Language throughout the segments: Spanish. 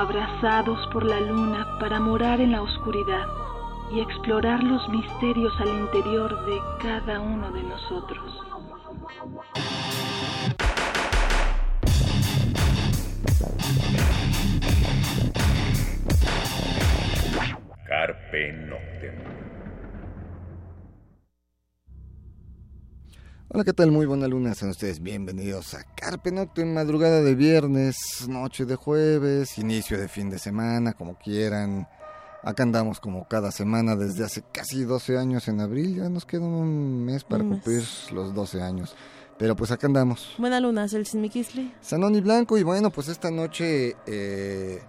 abrazados por la luna para morar en la oscuridad y explorar los misterios al interior de cada uno de nosotros. Carpe Noctem. Hola, ¿qué tal? Muy buena luna, sean ustedes bienvenidos a Carpe Noctem, madrugada de viernes, noche de jueves, inicio de fin de semana, como quieran. Acá andamos como cada semana desde hace casi 12 años en abril, ya nos queda un mes para Un mes. cumplir los 12 años. Pero pues acá andamos. Buena luna, es el Sinmiquisli. Sanón y Blanco, y bueno, pues esta noche, eh,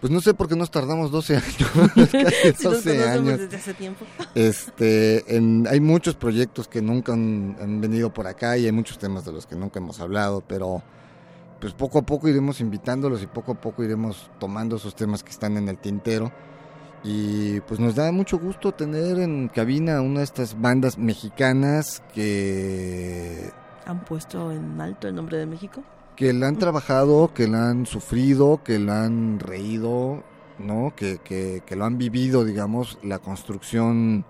pues no sé por qué nos tardamos 12 años, casi Si nos 12 conocemos años. desde hace tiempo. Este, en- hay muchos proyectos que nunca han, han venido por acá y hay muchos temas de los que nunca hemos hablado, pero pues poco a poco iremos invitándolos y poco a poco iremos tomando esos temas que están en el tintero. Y pues nos da mucho gusto tener en cabina una de estas bandas mexicanas que Han puesto en alto el nombre de México. Que la han trabajado, que la han sufrido, que la han reído, ¿no? Que, que, que lo han vivido, digamos, la construcción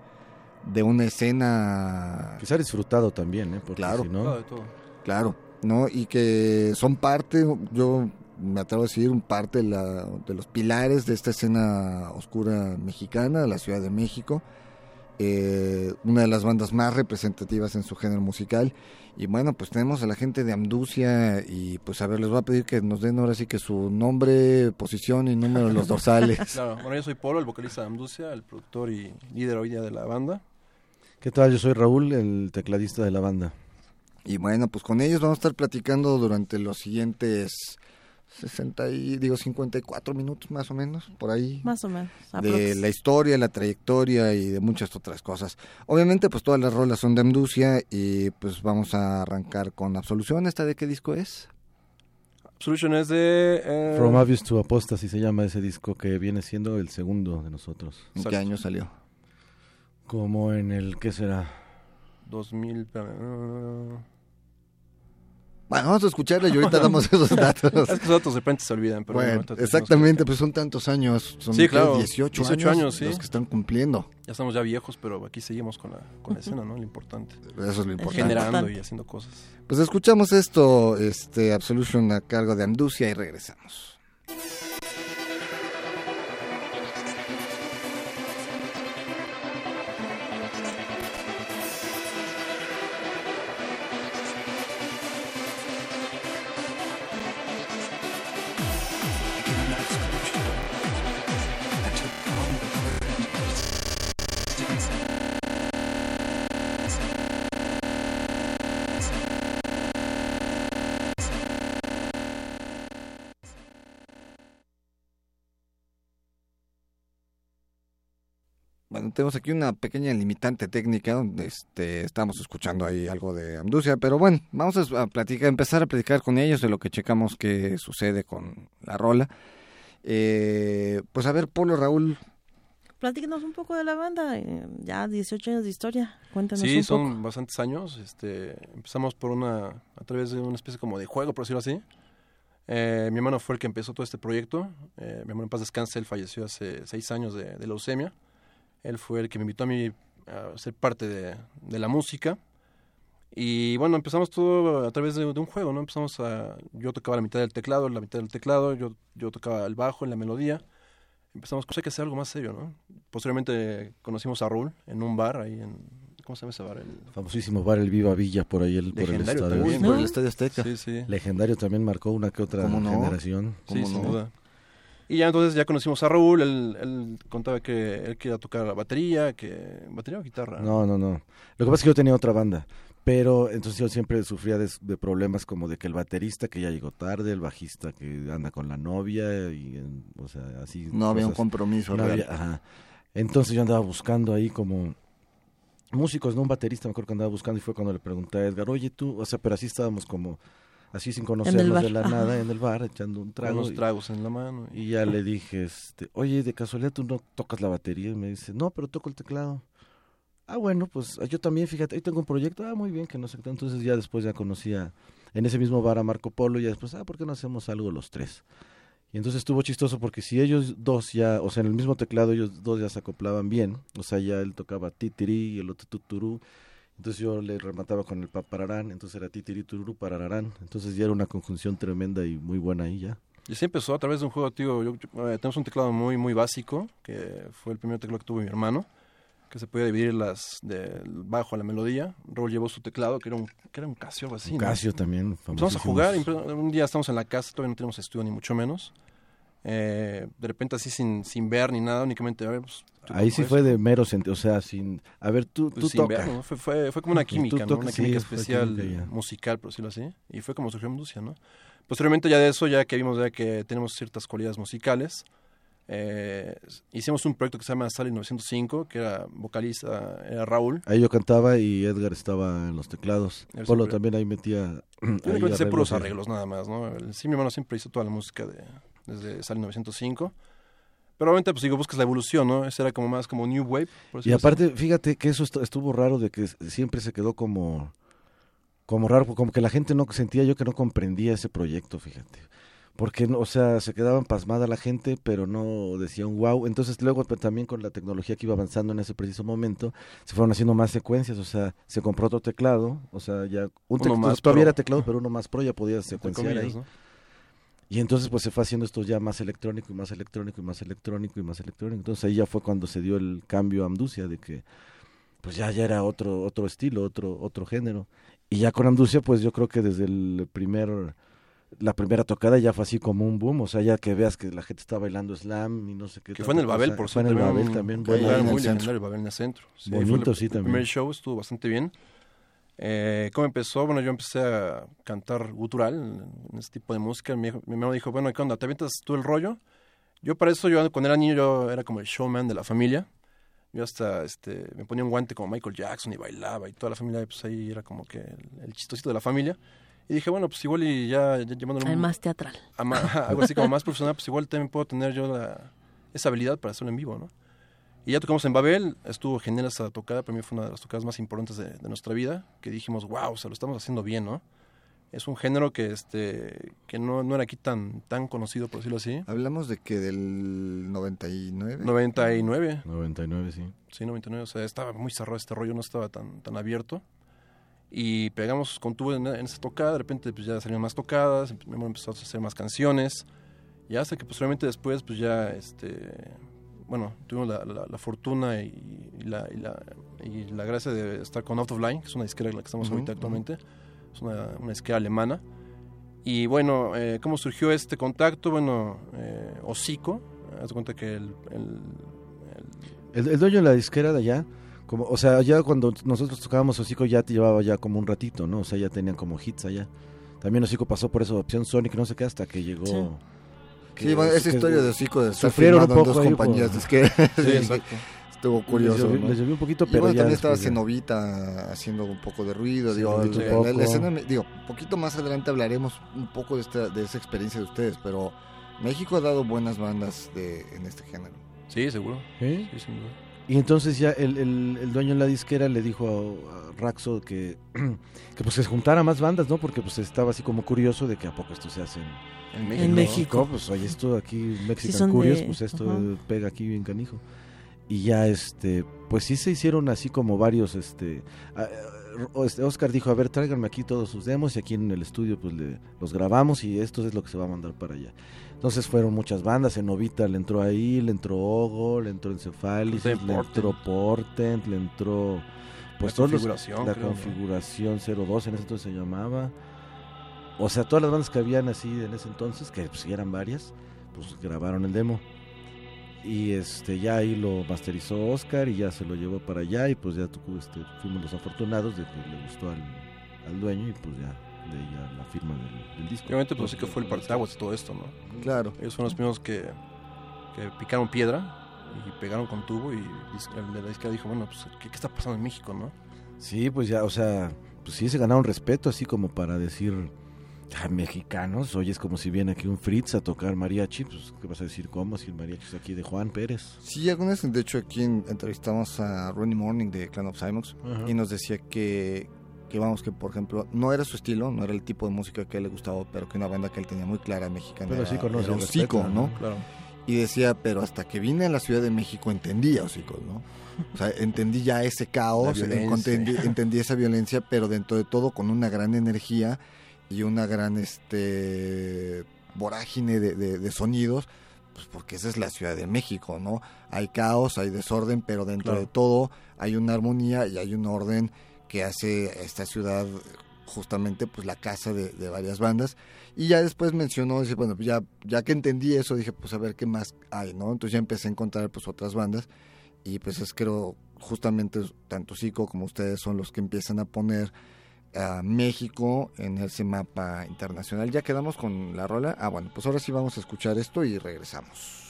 de una escena, Que se ha disfrutado también, ¿eh? Porque Claro. si no, Todo de todo. claro, ¿no? Y que son parte, yo me atrevo a decir, un parte de, la- de los pilares de esta escena oscura mexicana, de la Ciudad de México. Eh, una de las bandas más representativas en su género musical. Y bueno, pues tenemos a la gente de Amducia y pues a ver, les voy a pedir que nos den ahora sí que su nombre, posición y número de los dorsales. Claro, bueno, yo soy Polo, el vocalista de Amducia, el productor y líder hoy día de la banda. ¿qué tal? Yo soy Raúl, el tecladista de la banda. Y bueno, pues con ellos vamos a estar platicando durante los siguientes 60 y digo 54 minutos más o menos, por ahí. Más o menos. de la historia, la trayectoria y de muchas otras cosas. Obviamente, pues todas las rolas son de Amducia y pues vamos a arrancar con Absolución. ¿Esta de qué disco es? Absolution es de... eh, From Abyss to Apostasy se llama ese disco que viene siendo el segundo de nosotros. ¿En Exacto. qué año salió? Como en el, ¿qué será? 2000... espérame, ah. Bueno, vamos a escucharla y ahorita damos esos datos. es que esos datos de repente se olvidan. Pero bueno, exactamente, pues son tantos años. Son Sí, ¿qué? claro, 18, 18 años, años, sí. los que están cumpliendo. Ya estamos ya viejos, pero aquí seguimos con la, con la escena, ¿no? Lo importante. Eso es lo importante. Generando y haciendo cosas. Pues escuchamos esto, este Absolution a cargo de Amducia y regresamos. Tenemos aquí una pequeña limitante técnica donde este, estamos escuchando ahí algo de Amducia, pero bueno, vamos a, platicar, empezar a platicar con ellos de lo que checamos que sucede con la rola. Eh, pues a ver, Polo, Raúl, Platícanos un poco de la banda. eh, ya 18 años de historia. Cuéntanos Sí, un son poco. bastantes años. Este, empezamos por una, a través de una especie como de juego, por decirlo así. Eh, mi hermano fue el que empezó todo este proyecto. Eh, mi hermano en paz descanse, él falleció hace seis años de, de leucemia. Él fue el que me invitó a mí a ser parte de, de la música. Y bueno, empezamos todo a través de, de un juego, ¿no? Empezamos a... Yo tocaba la mitad del teclado, la mitad del teclado, yo, yo tocaba el bajo en la melodía. Empezamos, pues hay que hacer algo más serio, ¿no? Posteriormente conocimos a Raúl en un bar ahí en... ¿Cómo se llama ese bar? El, Famosísimo bar El Viva Villa por ahí, el, por el Legendario estadio. también. por el Estadio Azteca. Sí, sí. Legendario también marcó una que otra ¿Cómo no? generación. Sí, ¿Cómo sin no? duda. Y ya entonces ya conocimos a Raúl, él, él contaba que él quería tocar la batería, que... ¿Batería o guitarra? No, no, no. Lo que pasa es que yo tenía otra banda. Pero entonces yo siempre sufría de, de problemas como de que el baterista que ya llegó tarde, el bajista que anda con la novia y, o sea, así. No había un compromiso No había- ajá. Entonces yo andaba buscando ahí como músicos, no un baterista, me acuerdo que andaba buscando y fue cuando le pregunté a Edgar, oye tú, o sea, pero así estábamos como, así sin conocernos de la Ajá. nada, en el bar, echando un trago. los y- tragos en la mano. Y, y ya le dije, este, oye, de casualidad tú no tocas la batería. Y me dice, no, pero toco el teclado. Ah, bueno, pues yo también, fíjate, ahí tengo un proyecto. Ah, muy bien, que no sé qué. Entonces ya después ya conocía en ese mismo bar a Marco Polo y ya después, ah, ¿por qué no hacemos algo los tres? Y entonces estuvo chistoso porque si ellos dos ya, o sea, en el mismo teclado ellos dos ya se acoplaban bien, o sea, ya él tocaba titiri y el otro tuturú, entonces yo le remataba con el papararán, entonces era titiri tururu parararán, entonces ya era una conjunción tremenda y muy buena ahí ya. Y así empezó a través de un juego, tío. Yo, yo- eh, tenemos un teclado muy, muy básico, que fue el primer teclado que tuvo mi hermano, que se podía dividir las del bajo a la melodía. Raúl llevó su teclado, que era un, que era un Casio algo así. Un ¿no? Casio también, Vamos a jugar, un día estamos en la casa, todavía no tenemos estudio ni mucho menos. Eh, de repente así sin, sin ver ni nada, únicamente pues, Ahí sí fue de mero sentido, o sea, sin... A ver, tú, Pues tú sin toca. ver, ¿no? Fue, fue, fue como una química, ¿no? Una sí, química especial química musical, por decirlo así. Y fue como surgió Menducia, ¿no? Posteriormente ya de eso, ya que vimos ya que tenemos ciertas cualidades musicales, eh, hicimos un proyecto que se llama Sally 905, que era vocalista, era Raúl. Ahí yo cantaba y Edgar estaba en los teclados. Él Polo siempre- también ahí metía... Yo ahí hice puros arreglos nada más, ¿no? Sí, mi hermano siempre hizo toda la música de, desde Sally 905. Pero obviamente, pues digo, buscas la evolución, ¿no? Ese era como más como New Wave. por Y así. aparte, fíjate que eso estu- estuvo raro de que siempre se quedó como como raro, como que la gente no sentía yo que no comprendía ese proyecto, fíjate. Porque, o sea, se quedaban pasmada la gente, pero no decían wow. Entonces, luego pues, también con la tecnología que iba avanzando en ese preciso momento, se fueron haciendo más secuencias. O sea, se compró otro teclado, o sea, ya un Uno teclado, más todavía pro. era teclado, pero uno más pro, ya Entre secuenciar ahí. comillas, ¿no? Y entonces pues se fue haciendo esto ya más electrónico y más electrónico y más electrónico y más electrónico. Entonces ahí ya fue cuando se dio el cambio a Amducia de que pues ya ya era otro otro estilo, otro otro género. Y ya con Amducia pues yo creo que desde el primer la primera tocada ya fue así como un boom, o sea, ya que veas que la gente está bailando slam y no sé qué. Que fue en el Babel, cosa. por Fue en el cierto, Babel también. bueno, ahí en muy el centro. el Babel en el centro. Sí, Bonito, el- sí, el también. primer show estuvo bastante bien. Eh, ¿Cómo empezó? Bueno, yo empecé a cantar gutural, en ese tipo de música. Mi, mi hermano dijo, bueno, ¿qué onda? ¿Te avientas tú el rollo? Yo para eso, yo cuando era niño, yo era como el showman de la familia. Yo hasta este, me ponía un guante como Michael Jackson y bailaba y toda la familia, pues ahí era como que el, el chistosito de la familia. Y dije, bueno, pues igual y ya, ya llevándolo más teatral. a algo así como más profesional, pues igual también puedo tener yo la, esa habilidad para hacerlo en vivo, ¿no? Y ya tocamos en Babel, estuvo genial esa tocada, para mí fue una de las tocadas más importantes de, de nuestra vida, que dijimos, wow, o sea, lo estamos haciendo bien, ¿no? Es un género que este que no, no era aquí tan, tan conocido, por decirlo así. Hablamos de que del 99. 99, 99, sí. sí, 99, o sea, estaba muy cerrado este rollo, no estaba tan, tan abierto. Y pegamos con tubo en, en esa tocada, de repente pues ya salieron más tocadas, empezó a hacer más canciones, y hasta que posteriormente después pues ya, este, bueno, tuvimos la, la- la fortuna y, y la, y, la, y la gracia de estar con Out of Line, que es una disquera en la que estamos Ujú, ahorita actualmente, es una, una disquera alemana. Y bueno, eh, ¿cómo surgió este contacto? Bueno, eh, Hocico, haz de cuenta que el- el- el El, el dueño de la disquera de allá, como, o sea, ya cuando nosotros tocábamos Hocico ya te llevaba ya como un ratito, ¿no? O sea, ya tenían como hits allá. También Hocico pasó por esa opción Sonic, no sé qué, hasta que llegó... Sí. Sí, que- bueno, esa que- historia de Hocico de sufrieron un firmado en poco dos ahí compañías por- de disqueras. Sí. Estuvo les curioso, llovió, ¿no? les llovió un poquito, Y pero bueno, ya también estaba Cenovita haciendo un poco de ruido. digo, la, la- poco. escena, poquito más adelante hablaremos un poco de, esta, de esa experiencia de ustedes, pero México ha dado buenas bandas de, en este género. Sí, seguro. ¿Sí? Sí, sin duda. Y entonces ya el, el, el dueño de la disquera le dijo a, a Raxo que, que pues se juntara más bandas, ¿no? Porque pues estaba así como curioso de que a poco esto se hace en, México. En ¿no? México. Pues oye, esto aquí Mexican Curious, de- pues esto pega aquí bien canijo. Y ya este, pues sí se hicieron así como varios este este, Oscar dijo, "A ver, tráiganme aquí todos sus demos y aquí en el estudio pues le, los grabamos y esto es lo que se va a mandar para allá." Entonces fueron muchas bandas, en Novita le entró ahí, le entró Ogo, le entró Encephalitis, Portent. le entró Portent, le entró pues La todos los- configuración, la creo, ¿no? configuración 02 en ese entonces se llamaba. O sea, todas las bandas que habían así en ese entonces, que pues sí eran varias, pues grabaron el demo. Y este ya ahí lo masterizó Oscar y ya se lo llevó para allá y pues ya tuvo, este, fuimos los afortunados de que le gustó al, al dueño y pues ya de ahí ya la firma del, del disco. Obviamente, pues sí que fue el partaguas de todo esto, ¿no? Claro. Ellos fueron los primeros que, que picaron piedra y pegaron con tubo y el de la disquera dijo, bueno, pues, ¿qué, qué está pasando en México, no? Sí, pues ya, o sea, pues sí se ganaron respeto así como para decir "Ah, mexicanos, oye, es como si viene aquí un Fritz a tocar mariachi, pues ¿qué vas a decir cómo si el mariachi es aquí de Juan Pérez? Sí, alguna vez, de hecho, aquí en- entrevistamos a Ronnie Morning de Clan of Simons y nos decía que que vamos, que por ejemplo, no era su estilo, no era el tipo de música que a él le gustaba, pero que una banda que él tenía muy clara mexicana Pero sí conoce, era Hocico, ¿no? Claro. Y decía, pero hasta que vine a la Ciudad de México entendí a Hocicos, ¿no? O sea, entendí ya ese caos, entendí, entendí esa violencia, pero dentro de todo con una gran energía y una gran este vorágine de, de- de sonidos, pues porque esa es la Ciudad de México, ¿no? Hay caos, hay desorden, pero dentro Claro. de todo hay una armonía y hay un orden que hace esta ciudad justamente pues la casa de, de varias bandas y ya después mencionó dice bueno ya ya que entendí eso dije pues a ver qué más hay no entonces ya empecé a encontrar pues otras bandas y pues es creo justamente tanto Zico como ustedes son los que empiezan a poner a México en ese mapa internacional. Ya quedamos con la rola. Ah bueno pues ahora sí vamos a escuchar esto y regresamos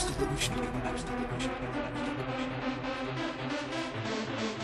Perhaps the delusion. Perhaps the delusion. Perhaps the delusion.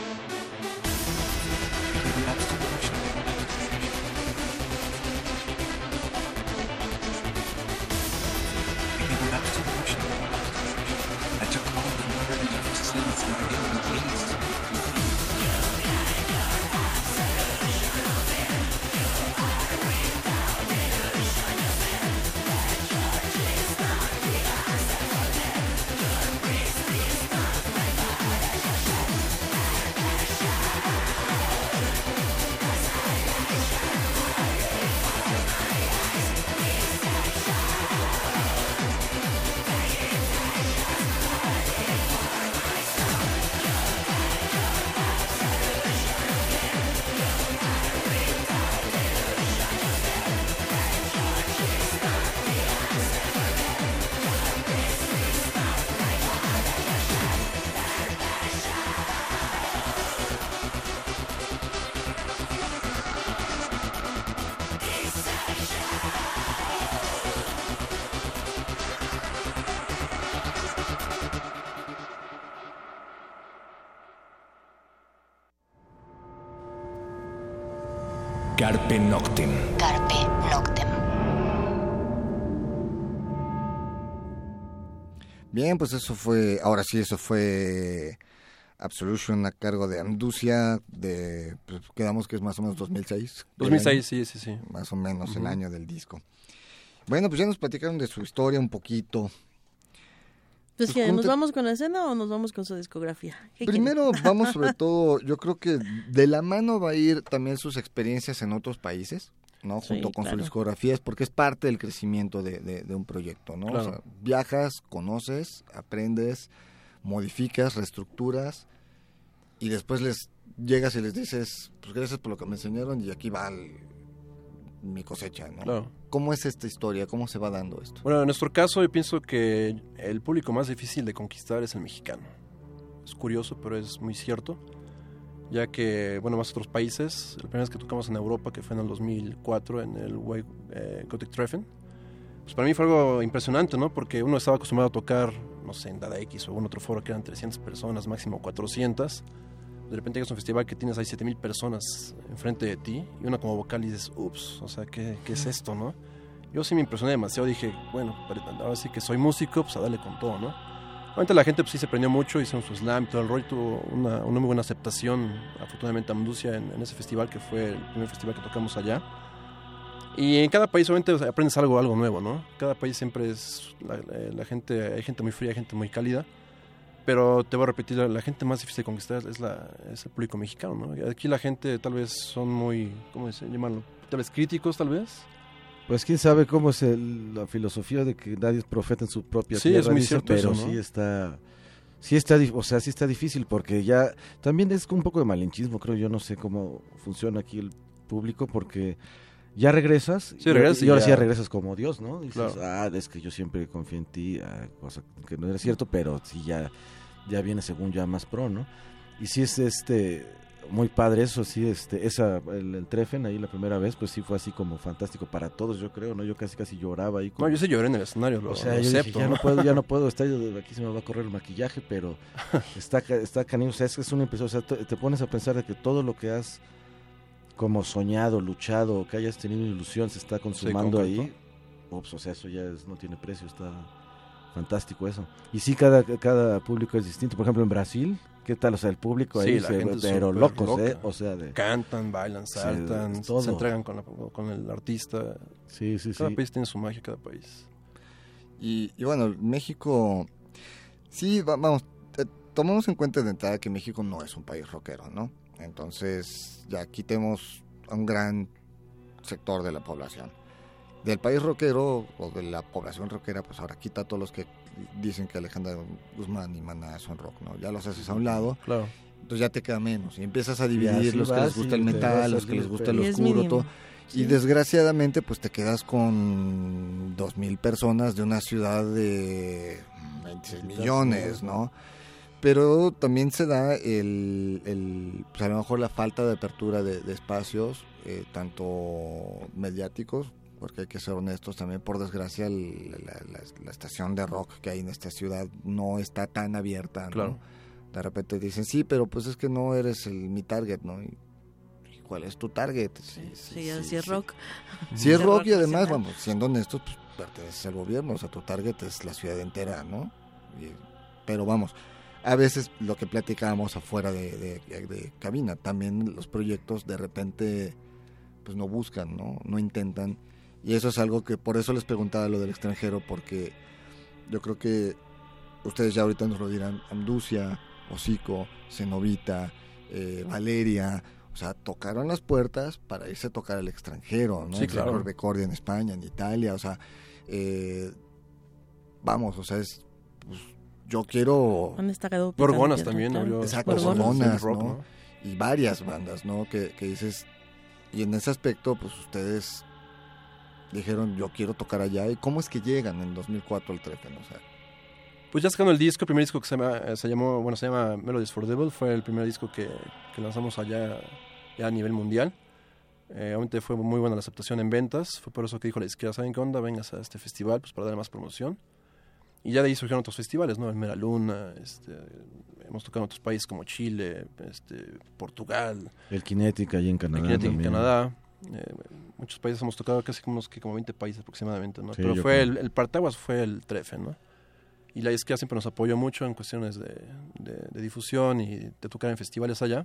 Bien, pues eso fue, ahora sí, eso fue Absolution a cargo de Anducia, de, pues, quedamos que es más o menos 2006. 2006, sí, sí, sí. Más o menos el año del disco. Bueno, pues ya nos platicaron de su historia un poquito. Pues Pues, que, ¿cómo ¿nos te- vamos con la escena o nos vamos con su discografía? Primero vamos sobre todo, yo creo que de la mano va a ir también sus experiencias en otros países, ¿no? Sí, Junto con claro. sus discografías, porque es parte del crecimiento de, de- de un proyecto, ¿no? O sea, viajas, conoces, aprendes, modificas, reestructuras y después les llegas y les dices, pues gracias por lo que me enseñaron y aquí va el- mi cosecha, ¿no? Claro. ¿Cómo es esta historia? ¿Cómo se va dando esto? Bueno, en nuestro caso yo pienso que el público más difícil de conquistar es el mexicano. Es curioso, pero es muy cierto. Ya que, bueno, más otros países, la primera vez que tocamos en Europa, que fue en el 2004, en el Way eh, Gothic Treffen, pues para mí fue algo impresionante, ¿no? Porque uno estaba acostumbrado a tocar, no sé, en Dada X o algún otro foro que eran 300 personas, máximo 400. De repente llegas a un festival que tienes ahí 7000 personas enfrente de ti y una como vocal y dices, ups, o sea, ¿qué, qué es esto, no? Yo sí me impresioné demasiado, dije, bueno, ahora sí que soy músico, pues a darle con todo, ¿no? Obviamente la gente pues sí se prendió mucho, hicieron su slam y todo el rollo, tuvo una, una muy buena aceptación, afortunadamente Amducia en, en ese festival, que fue el primer festival que tocamos allá. Y en cada país obviamente o sea, aprendes algo, algo nuevo, ¿no? Cada país siempre es, la, la- gente, hay gente muy fría, hay gente muy cálida, pero te voy a repetir, la, la gente más difícil de conquistar es, la, es el público mexicano, ¿no? Aquí la gente tal vez son muy, ¿cómo se llamarlo? Tal vez críticos, tal vez. Pues quién sabe cómo es el- la filosofía de que nadie es profeta en su propia Sí, tierra, es muy cierto pero eso, ¿no? sí está sí está o sea, sí está difícil porque ya también es un poco de malinchismo, creo yo no sé cómo funciona aquí el público porque ya regresas Sí, regresas y, y ahora sí ya regresas como Dios, ¿no? Dices, Claro. ah, es que yo siempre confié en ti, ah, cosa que no era cierto, pero sí ya ya viene según ya más pro, ¿no? Y sí es este muy padre eso, sí, este, esa, el, el Treffen ahí la primera vez, pues sí fue así como fantástico para todos, yo creo, ¿no? Yo casi casi lloraba ahí. No, con- yo sí lloré en el escenario, lo, o sea, lo yo dije, acepto, ya ¿no? no puedo, ya no puedo, está, aquí se me va a correr el maquillaje, pero está, está canijo, o sea, es que es una impresión, o sea, te, te pones a pensar de que todo lo que has como soñado, luchado, que hayas tenido ilusión, se está consumando ahí, ups, o sea, eso ya es- no tiene precio, está fantástico eso. Y sí, cada, cada público es distinto, por ejemplo, en Brasil, ¿qué tal? O sea, el público Sí, ahí, la se- pero locos, loca. ¿eh? O sea, de... Cantan, bailan, Sí, saltan, todo. se entregan con, la- con el artista. Sí, sí, Cada sí. país tiene su magia, cada país. Y, y bueno, México, sí, va- vamos, eh, tomemos en cuenta de entrada que México no es un país rockero, ¿no? Entonces, ya quitemos a un gran sector de la población. Del país rockero o de la población rockera, pues ahora quita a todos los que dicen que Alejandra Guzmán y Maná son rock, ¿no? Ya los haces a un lado, Claro. entonces ya te queda menos y empiezas a dividir los que les gusta el metal, los que les gusta el oscuro, todo. Sí. Y desgraciadamente, pues te quedas con dos mil personas de una ciudad de 26 millones, ¿no? Pero también se da el, el, pues a lo mejor la falta de apertura de, de espacios, eh, tanto mediáticos, porque hay que ser honestos también, por desgracia, el- la, la- la estación de rock que hay en esta ciudad no está tan abierta, ¿no? Claro. De repente dicen, sí, pero pues es que no eres el, mi target, ¿no? Y, ¿y ¿Cuál es tu target? Sí, Sí, es rock. si es rock rock y además, vamos, siendo honestos, pues perteneces al gobierno, o sea, tu target es la ciudad entera, ¿no? Y- pero vamos, a veces lo que platicábamos afuera de, de- de cabina, también los proyectos de repente, pues no buscan, ¿no? No intentan. Y eso es algo que por eso les preguntaba lo del extranjero, porque yo creo que ustedes ya ahorita nos lo dirán, Amducia, Hocico, Cenovita, eh, Valeria, o sea, tocaron las puertas para irse a tocar al extranjero, ¿no? Sí, claro. Recordia en España, en Italia, o sea, eh, vamos, o sea, es, pues, yo quiero, picando Gorgonas piedra, también. ¿no? Exacto, rock, ¿no? y varias bandas, ¿no? Que, que dices, y en ese aspecto, pues ustedes dijeron, yo quiero tocar allá, ¿y cómo es que llegan en 2004 al Treffen? O sea, Pues ya sacando el disco, el primer disco que se, llama, eh, se llamó, bueno, se llama Melodies for Devil, fue el primer disco que, que lanzamos allá ya a nivel mundial. Eh, obviamente fue muy buena la aceptación en ventas, fue por eso que dijo la izquierda, ¿saben qué onda? Vengas a este festival, pues para darle más promoción. Y ya de ahí surgieron otros festivales, ¿no? El Mera Luna, este, hemos tocado en otros países como Chile, este, Portugal, El Kinetic ahí en Canadá. Kinetic en. Canadá. Eh, muchos países hemos tocado casi como, unos, que como 20 países aproximadamente, ¿no? Sí, Pero fue creo. el, el partaguas fue el Trefe, ¿no? Y la izquierda siempre nos apoyó mucho en cuestiones de, de- de difusión y de tocar en festivales allá.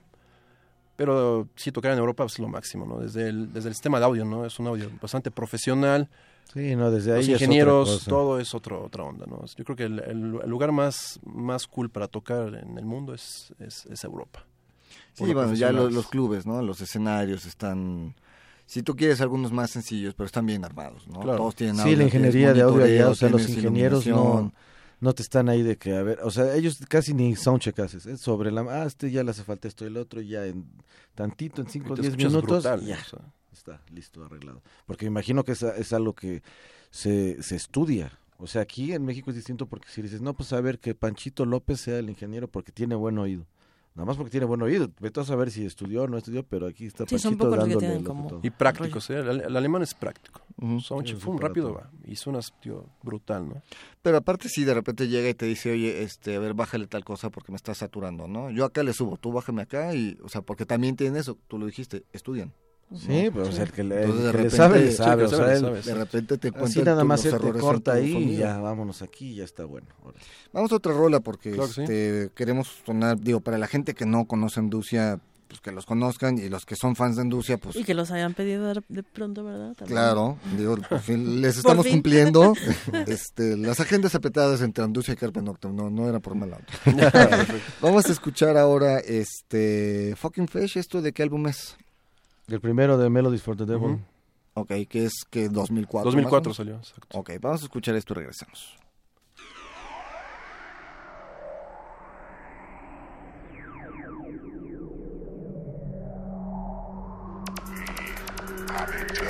Pero sí, tocar en Europa es lo máximo, ¿no? Desde el, desde el sistema de audio, ¿no? Es un audio bastante profesional. Sí, no, desde ahí Los es otra ingenieros, cosa. todo es otro, otra onda, ¿no? Yo creo que el, el- el lugar más, más cool para tocar en el mundo es, es, es Europa. Sí, bueno, ya lo- profesionales. los clubes, ¿no? Los escenarios están... Si tú quieres algunos más sencillos, pero están bien armados, ¿no? Claro. Todos tienen Sí, audio, la ingeniería de audio allá, o sea, los ingenieros no, no te están ahí de que, a ver, o sea, ellos casi ni soundcheck haces, es sobre la, ah, este ya le hace falta esto y el otro, y ya en tantito, en 5 o Y te 10 escuchas minutos, brutal, ya o sea. está listo, arreglado. Porque me imagino que es, es algo que se, se estudia. O sea, aquí en México es distinto porque si dices, no, pues a ver que Panchito López sea el ingeniero porque tiene buen oído. Nada más porque tiene buen oído. Vete a saber si estudió o no estudió, pero aquí está Sí, son Panchito pocos los que dándole tienen lo como- todo. Y prácticos, ¿eh? El, el alemán es práctico. Sí, fum, para rápido va. Y suenas, tío, brutal, ¿no? Pero aparte sí, de repente llega y te dice, oye, este, a ver, bájale tal cosa porque me está saturando, ¿no? Yo acá le subo, tú bájame acá y, o sea, porque también tienen eso, tú lo dijiste, estudian. Sí, pero o sea, el que le, Entonces, de el que le repente- sabe, le Sí, sabe. que o sabe, sea, le él- sabe. De repente te cuentan Así nada más él te corta ahí y ya, vámonos aquí y ya está bueno. Ahora. Vamos a otra rola porque Claro que sí. este, queremos sonar, digo, para la gente que no conoce Enducia, pues que los conozcan y los que son fans de Enducia, pues Y que los hayan pedido de- de pronto, ¿verdad? También. claro, digo, por fin les estamos fin. cumpliendo. este, las agendas apretadas entre Enducia y Carpe Noctem, no, no era por onda. Vamos a escuchar ahora este Fucking Fish, ¿esto de qué álbum es? El primero de Melodies for the Devil. Ujú. Ok, que es que 2004. 2004 más o salió, exacto. Ok, vamos a escuchar esto y regresamos. Thank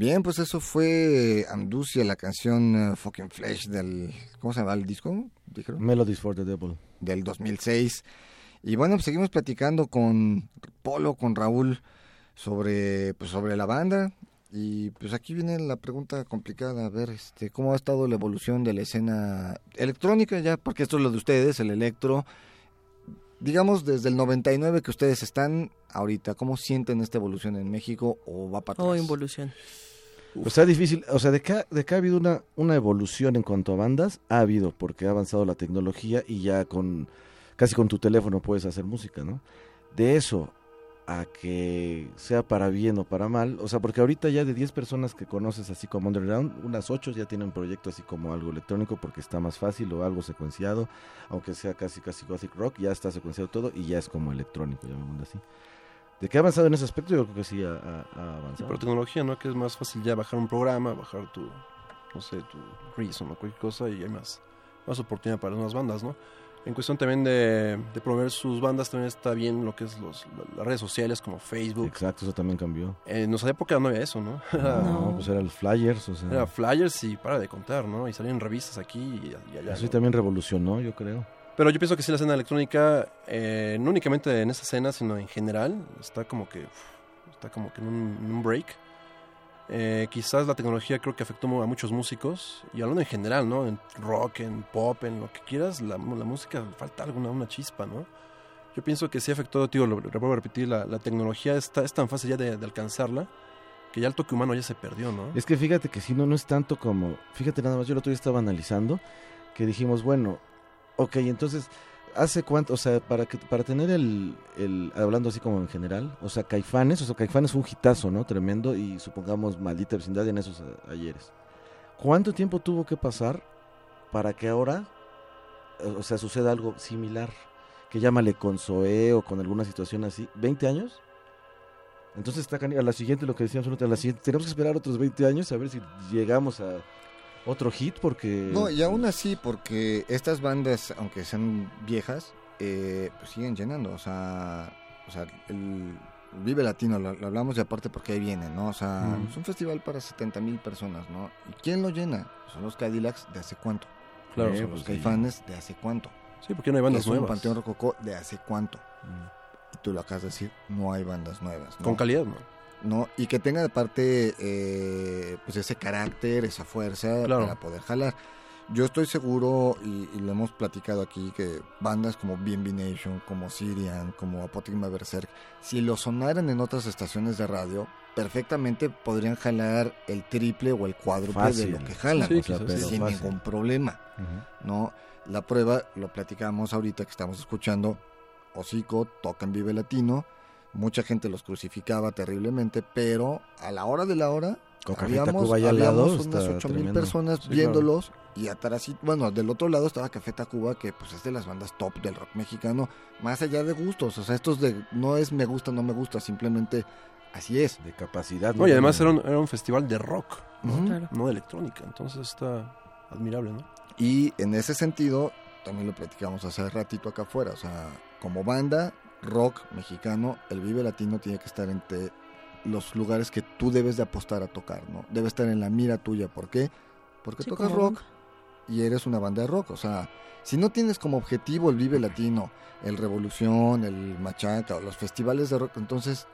Bien, pues eso fue Anducia, la canción uh, Fucking Flesh del... ¿Cómo se llama el disco? ¿Dijeron? Melodies for the Devil. Del 2006. Y bueno, pues seguimos platicando con Polo, con Raúl, sobre, pues sobre la banda. Y pues aquí viene la pregunta complicada, a ver, este, ¿cómo ha estado la evolución de la escena electrónica ya? Porque esto es lo de ustedes, el electro. Digamos, desde el 99 que ustedes están ahorita, ¿cómo sienten esta evolución en México o va para O atrás? involución. O sea, difícil, o sea, de que, ha- de que ha habido una, una evolución en cuanto a bandas, ha habido, porque ha avanzado la tecnología y ya con, casi con tu teléfono puedes hacer música, ¿no? De eso a que sea para bien o para mal, o sea, porque ahorita ya de 10 personas que conoces así como underground, unas 8 ya tienen proyecto así como algo electrónico porque está más fácil o algo secuenciado, aunque sea casi casi gothic rock, ya está secuenciado todo y ya es como electrónico, llamémoslo así. De que ha avanzado en ese aspecto, yo creo que sí ha, ha- ha Sí, avanzado. por tecnología, ¿no? Que es más fácil ya bajar un programa, bajar tu, no sé, tu Reason o cualquier cosa y hay más, más oportunidad para unas bandas, ¿no? En cuestión también de, de promover sus bandas, también está bien lo que es los, la- las redes sociales como Facebook. Exacto, eso también cambió. En nuestra época no había eso, ¿no? No, pues era el Flyers, o sea. era flyers y para de contar, ¿no? Y salían revistas aquí y, y allá. eso ¿no? también revolucionó, yo creo. Pero yo pienso que sí la escena electrónica, eh, no únicamente en esa escena, sino en general, está como que está como que en un, break. Eh, quizás la tecnología creo que afectó a muchos músicos y hablando en general, ¿no? En rock, en pop, en lo que quieras, la, música falta alguna una chispa, ¿no? Yo pienso que sí afectó, tío, lo, lo vuelvo a repetir, la, la tecnología está, es tan fácil ya de, de alcanzarla que ya el toque humano ya se perdió, ¿no? Es que fíjate que si no, no es tanto como. Fíjate nada más, yo el otro día estaba analizando que dijimos, bueno, ok, entonces, ¿hace cuánto? O sea, para, que, para tener el, el. Hablando así como en general, o sea, Caifanes, o sea, Caifanes fue un hitazo, ¿no? Tremendo, y supongamos maldita vecindad en esos a- ayeres. ¿Cuánto tiempo tuvo que pasar para que ahora, eh, o sea, suceda algo similar? Que llámale con Zoé o con alguna situación así. ¿20 años? Entonces está a la siguiente, lo que decíamos a la siguiente, tenemos que esperar otros 20 años a ver si llegamos a otro hit porque... No, y aún así, porque estas bandas, aunque sean viejas, eh, pues siguen llenando. O sea, o sea el Vive Latino, lo, lo hablamos de aparte porque ahí viene, ¿no? O sea, Mm. es un festival para 70 mil personas, ¿no? ¿Y quién lo llena? Son los Cadillacs de hace cuánto. Claro, Eh, Son pues los sí. Caifanes de hace cuánto. Sí, porque no hay bandas es un nuevas. Panteón Rococó de hace cuánto. Mm. Y tú lo acabas de decir, no hay bandas nuevas. ¿no? Con calidad, ¿no? ¿No? Y que tenga de parte eh, pues ese carácter, esa fuerza Claro. para poder jalar. Yo estoy seguro, y, y lo hemos platicado aquí, que bandas como BNB Nation, como Sirian, como Apotigma Berserk, si lo sonaran en otras estaciones de radio, perfectamente podrían jalar el triple o el cuádruple Fácil. de lo que jalan, Sí, o sea, quizás sí. sin fácil. ningún problema. ¿no? La prueba, lo platicamos ahorita que estamos escuchando, Hocico toca en Vive Latino, mucha gente los crucificaba terriblemente, pero a la hora de la hora Con habíamos, lado, unas ocho mil personas Sí, viéndolos y atrás, bueno, del otro lado estaba Café Tacuba, que pues es de las bandas top del rock mexicano, más allá de gustos, o sea, estos de no es me gusta, no me gusta, simplemente así es. De capacidad. No, y además era un, era un festival de rock. Claro. no de electrónica. Entonces está admirable, ¿no? Y en ese sentido, también lo platicamos hace ratito acá afuera, o sea, como banda rock mexicano, el Vive Latino tiene que estar entre los lugares que tú debes de apostar a tocar, ¿no? Debe estar en la mira tuya, ¿por qué? Porque Sí, tocas rock y eres una banda de rock, o sea, si no tienes como objetivo el Vive Latino, el Revolución, el Machaca o los festivales de rock, entonces,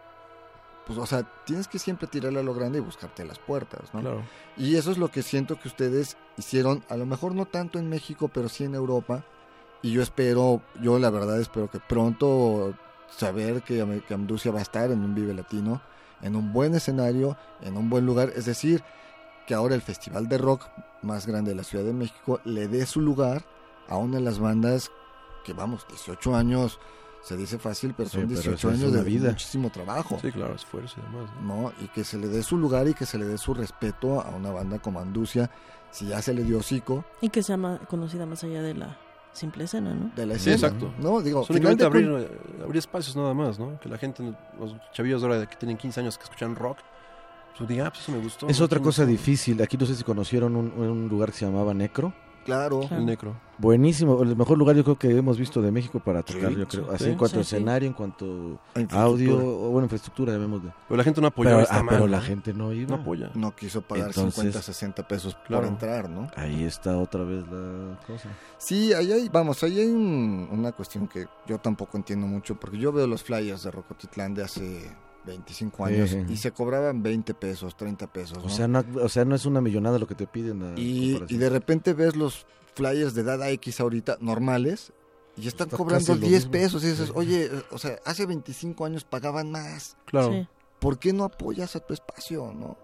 pues, o sea, tienes que siempre tirarle a lo grande y buscarte las puertas, ¿no? Claro. Y eso es lo que siento que ustedes hicieron, a lo mejor no tanto en México, pero sí en Europa. Y yo espero, yo la verdad espero que pronto saber que, que Amducia va a estar en un Vive Latino, en un buen escenario, en un buen lugar. Es decir, que ahora el festival de rock más grande de la Ciudad de México le dé su lugar a una de las bandas que, vamos, 18 años, se dice fácil, pero Sí, son pero 18 eso es años de vida. muchísimo trabajo. Sí, claro, esfuerzo y demás. ¿no? ¿no? Y que se le dé su lugar y que se le dé su respeto a una banda como Anducia, si ya se le dio hocico Y que sea ma- conocida más allá de la simple escena, ¿no? de la Sí, escena. exacto. ¿no? Digo, de abrir, abrir espacios nada más, ¿no? Que la gente, los chavillos ahora de que tienen 15 años que escuchan rock, pues diga, ah, pues eso me gustó. Es ¿no? otra Sí cosa difícil. Aquí no sé si conocieron un, un lugar que se llamaba Necro. Claro. Claro. El necro. Buenísimo, el mejor lugar yo creo que hemos visto de México para tocar, Sí, yo creo. sí, Así sí, en cuanto a sí, escenario, en cuanto A audio, o bueno, infraestructura, llamémosle. Pero la gente no Pero, esta ah, mano, pero la ¿no? gente no iba. no apoya. No quiso pagar Entonces, 50, 60 pesos claro. por entrar, ¿no? Ahí está otra vez la cosa. Sí, ahí hay, vamos, ahí hay un- una cuestión que yo tampoco entiendo mucho, porque yo veo los flyers de Rocotitlán de hace 25 años Sí. y se cobraban 20 pesos, 30 pesos, O sea, no, o sea, no es una millonada lo que te piden. a y, de repente ves los flyers de Dada X ahorita normales y están Está cobrando casi lo 10 mismo. pesos y dices, Sí. oye, eh, o sea, hace 25 años pagaban más, Claro. Sí. ¿por qué no apoyas a tu espacio, no?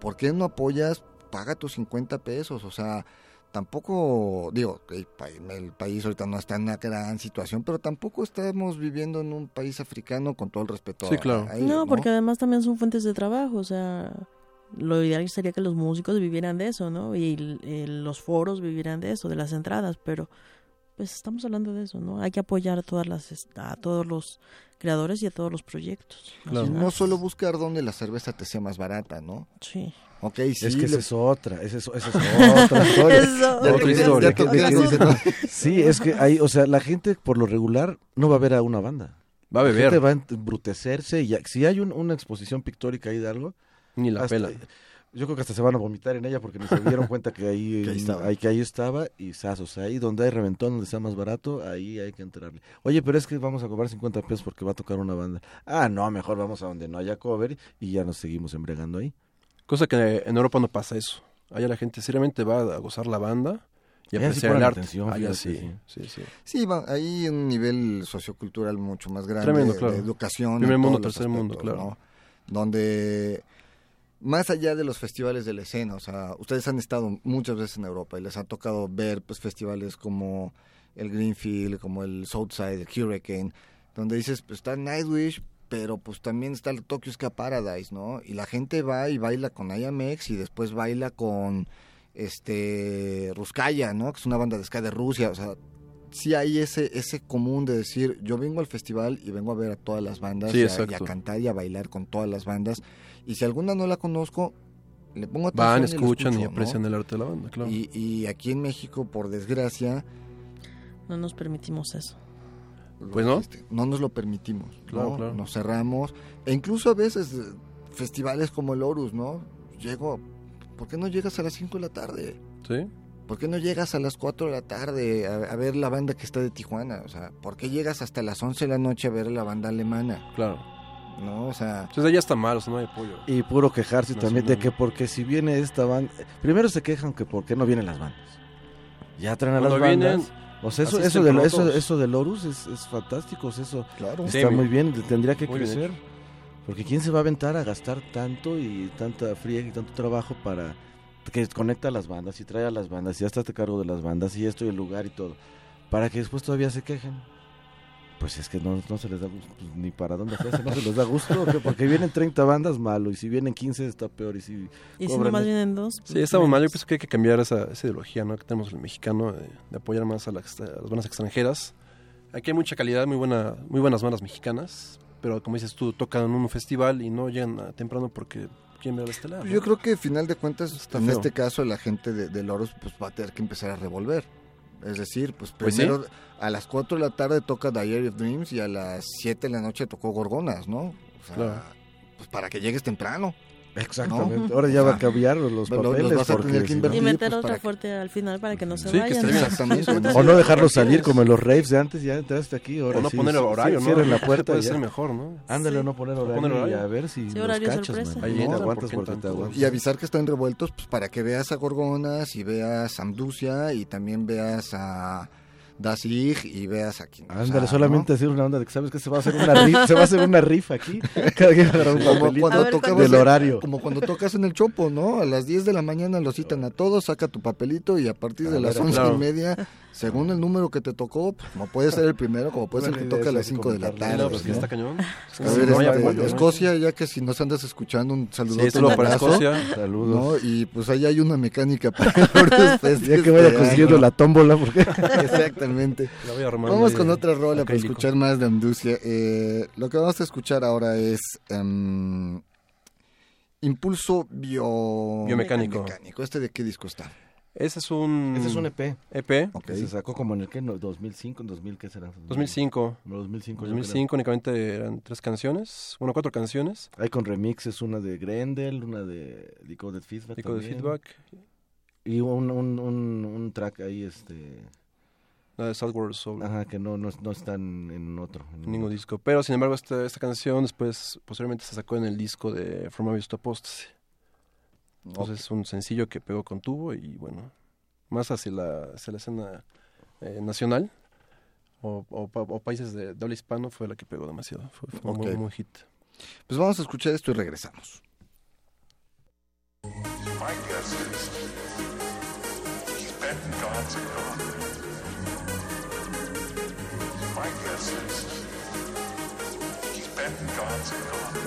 ¿Por qué no apoyas, paga tus 50 pesos? O sea, tampoco, digo, el, pa- el país ahorita no está en una gran situación, pero tampoco estamos viviendo en un país africano con todo el respeto Sí, a- claro. a ellos, No, porque además también son fuentes de trabajo, o sea, lo ideal sería que los músicos vivieran de eso, ¿no? Y el- los foros vivieran de eso, de las entradas, pero pues estamos hablando de eso, ¿no? Hay que apoyar a todas las a todos los creadores y a todos los proyectos. Claro. no solo buscar donde la cerveza te sea más barata, ¿no? Sí. Ok, sí. es que esa es otra, esa es, esa es otra historia. Eso. Otra historia. Sí, es que hay, o sea, la gente por lo regular no va a ver a una banda. Va a La gente beber. va a embrutecerse y ya- si hay un- una exposición pictórica ahí de algo, Ni la hasta- pela. yo creo que hasta se van a vomitar en ella porque ni se dieron cuenta que ahí, Que ahí estaba. ahí- que ahí estaba y sas, o sea, ahí donde hay reventón, donde está más barato, ahí hay que entrarle. Oye, pero es que vamos a cobrar 50 pesos porque va a tocar una banda. Ah, no, mejor vamos a donde no haya cover y ya nos seguimos embregando ahí. Cosa que en Europa no pasa eso. Allá la gente seriamente va a gozar la banda y Allá sí apreciar el ponen arte. atención, Allá fíjate, sí, sí, sí. Sí, va, hay un nivel sociocultural mucho más grande Tremendo, de- claro. de educación. Primer mundo, tercer mundo, claro. ¿no? Donde, más allá de los festivales de la escena, o sea, ustedes han estado muchas veces en Europa y les ha tocado ver pues festivales como el Greenfield, como el Southside, el Hurricane, donde dices, pues está Nightwish, pero pues también está el Tokyo Ska Paradise, ¿no? Y la gente va y baila con IAMX y después baila con este Ruskaya, ¿no? Que es una banda de ska de Rusia, o sea, sí hay ese ese común de decir, yo vengo al festival y vengo a ver a todas las bandas Sí, y, a, y a cantar y a bailar con todas las bandas y si alguna no la conozco, le pongo atención Van, y escuchan y aprecian el arte de la banda, claro. Y, y aquí en México, por desgracia, No nos permitimos eso. Pues no. este, no nos lo permitimos, ¿no? Claro, claro. Nos cerramos. E incluso a veces eh, festivales como el Horus, ¿no? Llego, ¿por qué no llegas a las 5 de la tarde? ¿Sí? ¿Por qué no llegas a las 4 de la tarde a, a ver la banda que está de Tijuana? O sea, ¿por qué llegas hasta las 11 de la noche a ver la banda alemana? Claro. ¿No? O sea, Entonces allá está mal, o sea, no hay apoyo. Y puro quejarse No, también sí, de que porque si viene esta banda, primero se quejan que por qué no vienen las bandas. Ya traen a las bandas. vienen, o sea, eso, eso, de, eso, eso del Horus es, es fantástico, o sea, eso claro. Está muy- muy bien, tendría que crecer. Porque quién se va a aventar a gastar tanto y tanta friega y tanto trabajo para que conecta a las bandas y trae a las bandas y ya está a cargo de las bandas y esto y el lugar y todo. Para que después todavía se quejen. Pues es que no, no se les da gusto, pues, ni para dónde hacerse, no se les da gusto, porque vienen 30 bandas malo y si vienen 15 está peor y si Y si nomás vienen dos. Sí, pues, estamos mal. Yo pienso que hay que cambiar esa, esa ideología ¿no? que tenemos el mexicano de, de apoyar más a, las- a las bandas extranjeras. Aquí hay mucha calidad, muy, buena, muy buenas bandas mexicanas, pero como dices tú, tocan en un festival y no llegan a temprano porque ver la estelar. ¿no? Yo creo que al final de cuentas, Está en feo. este caso, la gente de, de Loros pues, va a tener que empezar a revolver. Es decir, pues Pues sí. primero a las 4 de la tarde toca Diary of Dreams y a las 7 de la noche tocó Gorgonas, ¿no? O sea, Claro. pues para que llegues temprano. Exactamente. Ahora ya O va a cambiar los los papeles. vas a porque tener que si no- invertir. Y meter pues, otra que- fuerte al final para que no se Sí, que vayan. Exactamente. O no dejarlos salir como en los raves de antes, ya entraste aquí. Ahora o no sí, poner horario, sí, ¿no? Cierren la puerta Puede y ya. ser mejor, ¿no? Ándale, Sí. no poner No horario, poner y horario. a ver si Sí, los horario cachas, sorpresa. man. Ahí No entra, te aguantas ¿por qué porque te aguantas. Y avisar que están revueltos pues para que veas a Gorgonas y veas a Amducia y también veas a Dasig y veas a quien. o Ándale, sea, solamente decir una onda de que sabes que se va a hacer una rifa, se va a hacer una rifa aquí. Cada quien agarra un ¿no? Como cuando ver, tocabas del horario. Como cuando tocas en el Chopo, ¿no? A las 10 de la mañana lo citan a todos, saca tu papelito y a partir A de las 11 claro. y media, según el número que te tocó, pues, como puede ser el primero, como puede ser que toca a las de 5 de la tarde. pues ¿no? está cañón. A ver, No este, ¿no? Escocia, ya que si nos andas escuchando, un saludo. Sí, para Escocia. Saludos. ¿no? Y pues ahí hay una mecánica para el Lourdes Fest Ya que este vaya consiguiendo la tómbola, porque Exactamente. La voy armando Vamos con otra rola para escuchar más de Amducia. Eh, lo que vamos a escuchar ahora es em, Impulso bio... Biomecánico. Mecánico. ¿Este de qué disco está? Ese es un... Ese es un EP. EP. Ok. Que se sacó como en el que, no, 2005, 2000, ¿qué será? 2005. No, 2005. yo 2005 únicamente eran tres canciones, bueno, cuatro canciones. Hay con remixes, una de Grendel, una de Decoded Feedback. Pico de también. feedback. Y un, un, un, un track ahí, este... La de Southward Soul. Ajá, que no, no, no están en otro. en Ningún otro. disco. Pero sin embargo, esta, esta canción después, posteriormente se sacó en el disco de From Abyss to Apostasy. Entonces es un sencillo que pegó con tubo y bueno, más hacia la, hacia la escena eh, nacional o, o pa- o países de, de habla hispano fue la que pegó demasiado. Fue, fue un muy, muy hit. Pues vamos a escuchar esto y regresamos. My guess is he's betting gods are gone. My guess is he's betting gods are gone.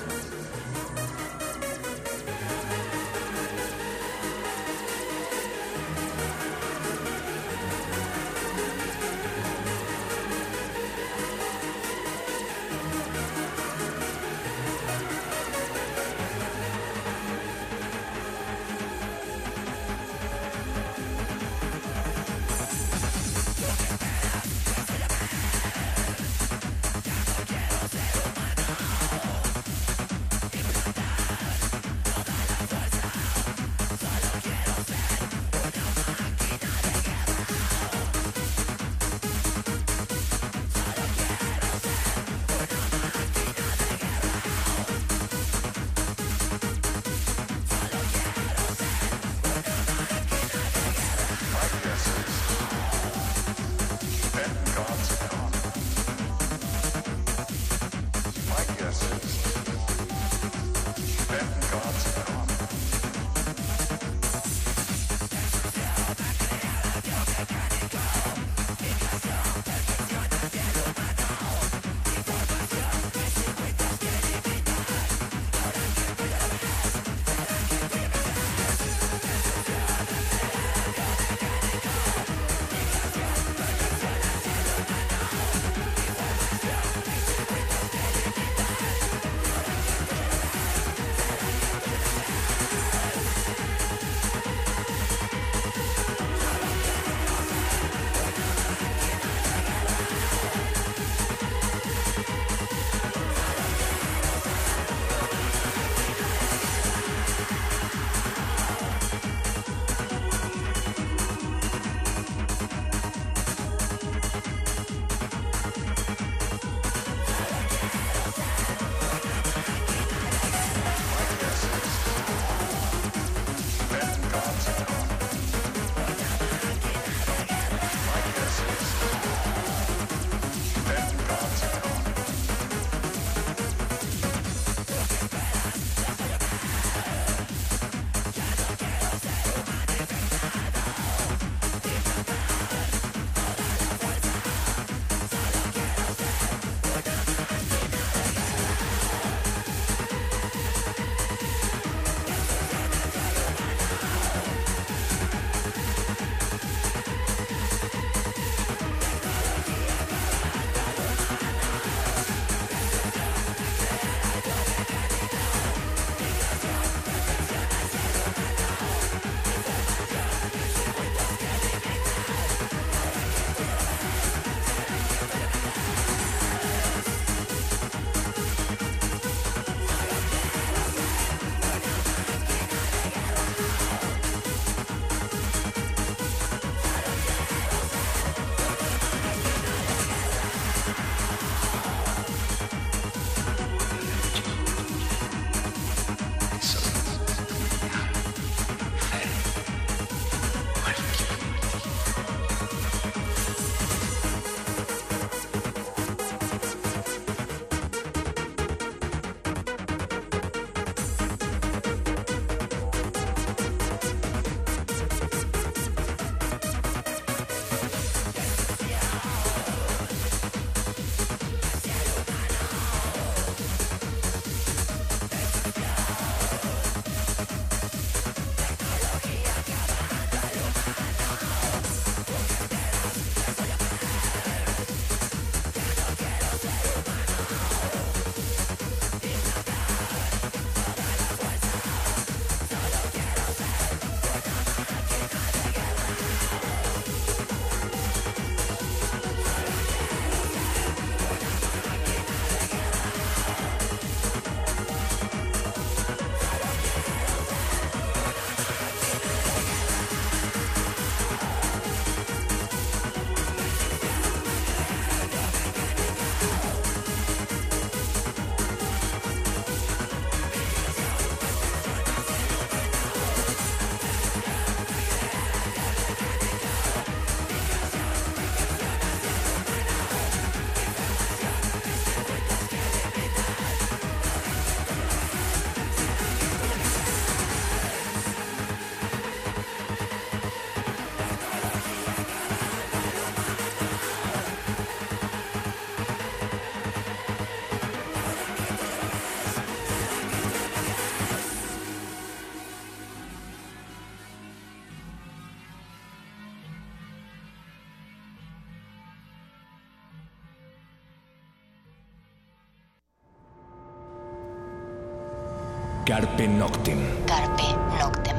Carpe Noctem. Carpe Noctem.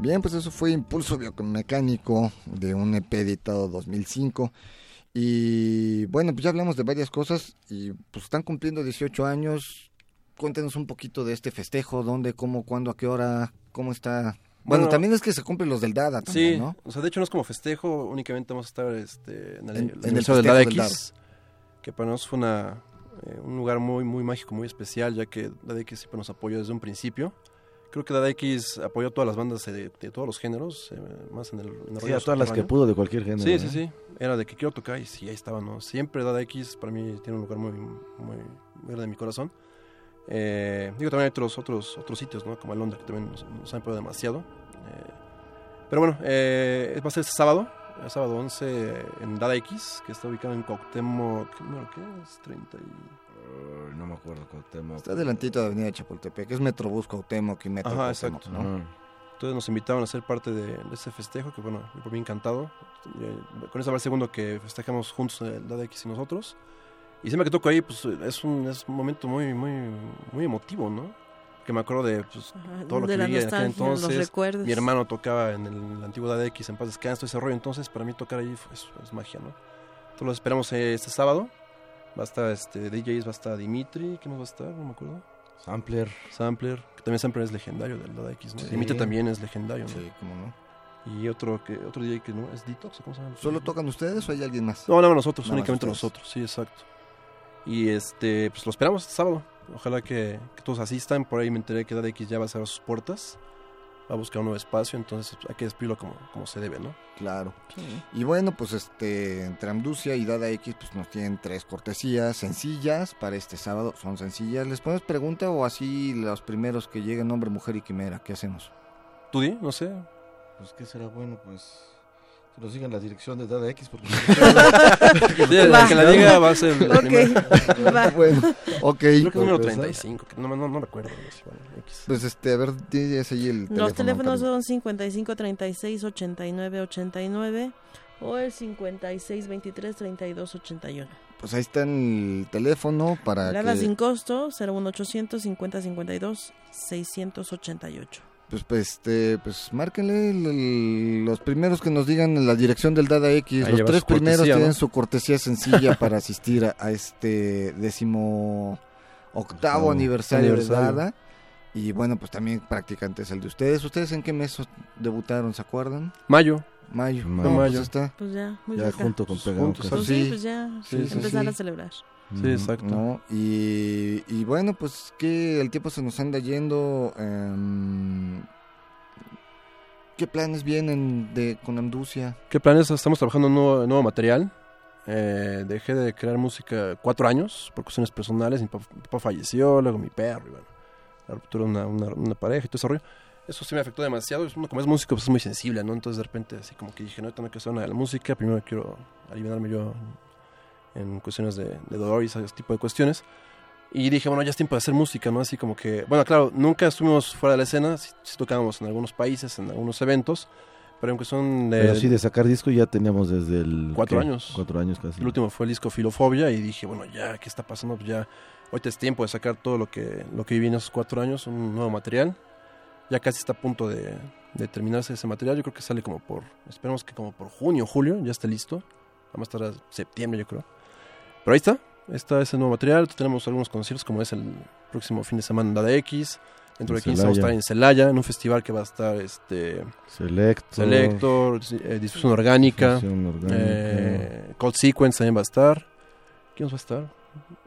Bien, pues eso fue Impulso Biomecánico de un EP editado 2005. Y bueno, pues ya hablamos de varias cosas y pues están cumpliendo 18 años. Cuéntenos un poquito de este festejo, dónde, cómo, cuándo, a qué hora, cómo está. Bueno, Bueno, también es que se cumplen los del Dada también, Sí, ¿no? o sea, de hecho no es como festejo, únicamente vamos a estar este, en el, En- el en el del Dada del X, que para nosotros fue una, eh, un lugar muy, muy mágico, muy especial, ya que Dada X siempre nos apoyó desde un principio. Creo que Dada X apoyó a todas las bandas de, de todos los géneros, eh, más en el, en el Sí, a todas las que pudo de cualquier género. Sí, ¿eh? sí, sí. Era de que quiero tocar y sí, ahí estaba, ¿no? Siempre Dada X para mí tiene un lugar muy, muy, muy grande en mi corazón. Eh, digo, también hay otros, otros, otros sitios, ¿no? Como Londres, que también nos, nos han apoyado demasiado. Pero bueno, eh, va a ser este sábado, el sábado 11 en Dada X, que está ubicado en ¿qué número qué es? 30 y... No me acuerdo Cuauhtémoc. Está adelantito de Avenida Chapultepec, es Metrobús Cuauhtémoc y Metro Ajá, exacto. ¿no? Ajá. Entonces nos invitaron a ser parte de, de ese festejo, que bueno, por mí encantado. Eh, Con ese va el segundo que festejamos juntos el Dada X y nosotros. Y siempre que toco ahí, pues es un, es un momento muy, muy, muy emotivo, ¿no? Que me acuerdo de pues, Ajá, todo lo de que la vivía en aquel los entonces. recuerdos. Mi hermano tocaba en el, antiguo Dada X, en paz descanso, ese rollo. Entonces, para mí tocar ahí fue- es, es magia, ¿no? Entonces, lo esperamos eh, este sábado. Va a estar este, DJs, va a estar Dimitri, ¿qué más va a estar? No me acuerdo. Sampler. Sampler, que también Sampler es legendario del Dada X, ¿no? Sí. Dimitri también es legendario, ¿no? Sí, cómo no. Y otro que otro DJ que no es Detox, ¿o ¿cómo se llama? ¿Solo tocan ustedes o hay alguien más? No, no, nosotros, Nada únicamente nosotros, sí, exacto. Y este, pues lo esperamos este sábado. Ojalá que, que todos asistan. Por ahí me enteré que Dada X ya va a cerrar sus puertas. Va a buscar un nuevo espacio, entonces hay que despedirlo como, como se debe, ¿no? Claro. Y bueno, pues este, entre Amducia y Dada X, pues nos tienen tres cortesías sencillas para este sábado. Son sencillas. ¿Les ponemos pregunta o así los primeros que lleguen, hombre, mujer y quimera? ¿Qué hacemos? ¿Tú di? No sé. Pues, ¿qué será bueno? Pues, que nos digan la dirección de Dada X, porque... Sí, la que la diga va a ser la primera. Ok, va. bueno, ok. Creo que número Pues, 35, que no, no, no recuerdo. bueno, X. Pues este, a ver, tienes ahí el teléfono. Los teléfonos son 55 36 89 89 o el 56 23 32 81. Pues ahí está el teléfono para Lada que... sin costo 01800 50 52 688. Pues, pues, este, pues márquenle el- el- los primeros que nos digan la dirección del Dada X. Ahí los tres primeros cortesía, tienen ¿no? su cortesía sencilla para asistir a, a este décimo octavo aniversario, aniversario. de Dada. Y bueno, pues también practicantes el de ustedes. ¿Ustedes en qué mes debutaron, se acuerdan? Mayo. Mayo. Mayo. No, pues Mayo. está. Pues ya, muy ya junto con Pues Pegado. Pues Sí. sí, pues ya, Sí, sí, empezar sí. a celebrar. Sí, exacto. ¿no? Y, y bueno, pues que el tiempo se nos anda yendo. em, ¿Qué planes vienen de con Amducia? ¿Qué planes? Estamos trabajando en nuevo, nuevo material. Eh, dejé de crear música cuatro años por cuestiones personales. Mi papá, mi papá falleció, luego mi perro, y bueno, la ruptura de una, una, una pareja y todo ese rollo. Eso sí me afectó demasiado. Como es músico pues es muy sensible, ¿no? Entonces de repente así como que dije, no, tengo que hacer nada de la música. Primero quiero aliviarme yo en cuestiones de, de dolor y ese tipo de cuestiones. Y dije, bueno, ya es tiempo de hacer música, ¿no? Así como que, bueno, claro, nunca estuvimos fuera de la escena, sí, sí tocábamos en algunos países, en algunos eventos, pero en cuestión de... Pero sí, de sacar disco ya teníamos desde el... Cuatro ¿qué? años. Cuatro años casi. El último fue el disco Filofobia y dije, bueno, ya, ¿qué está pasando? Pues ya, ahorita es tiempo de sacar todo lo que, lo que viví en esos cuatro años, un nuevo material. Ya casi está a punto de, de terminarse ese material. Yo creo que sale como por, esperemos que como por junio, julio, ya esté listo. Vamos a estar a septiembre, yo creo. Pero ahí está, está ese nuevo material. Tenemos algunos conciertos, como es el próximo fin de semana en Dada X. Dentro En de 15 vamos a estar en Celaya, en un festival que va a estar este, Selecto. Selector, eh, Difusión Orgánica. Difusión orgánica. Eh, Cold Sequence también va a estar. ¿Quién va a estar?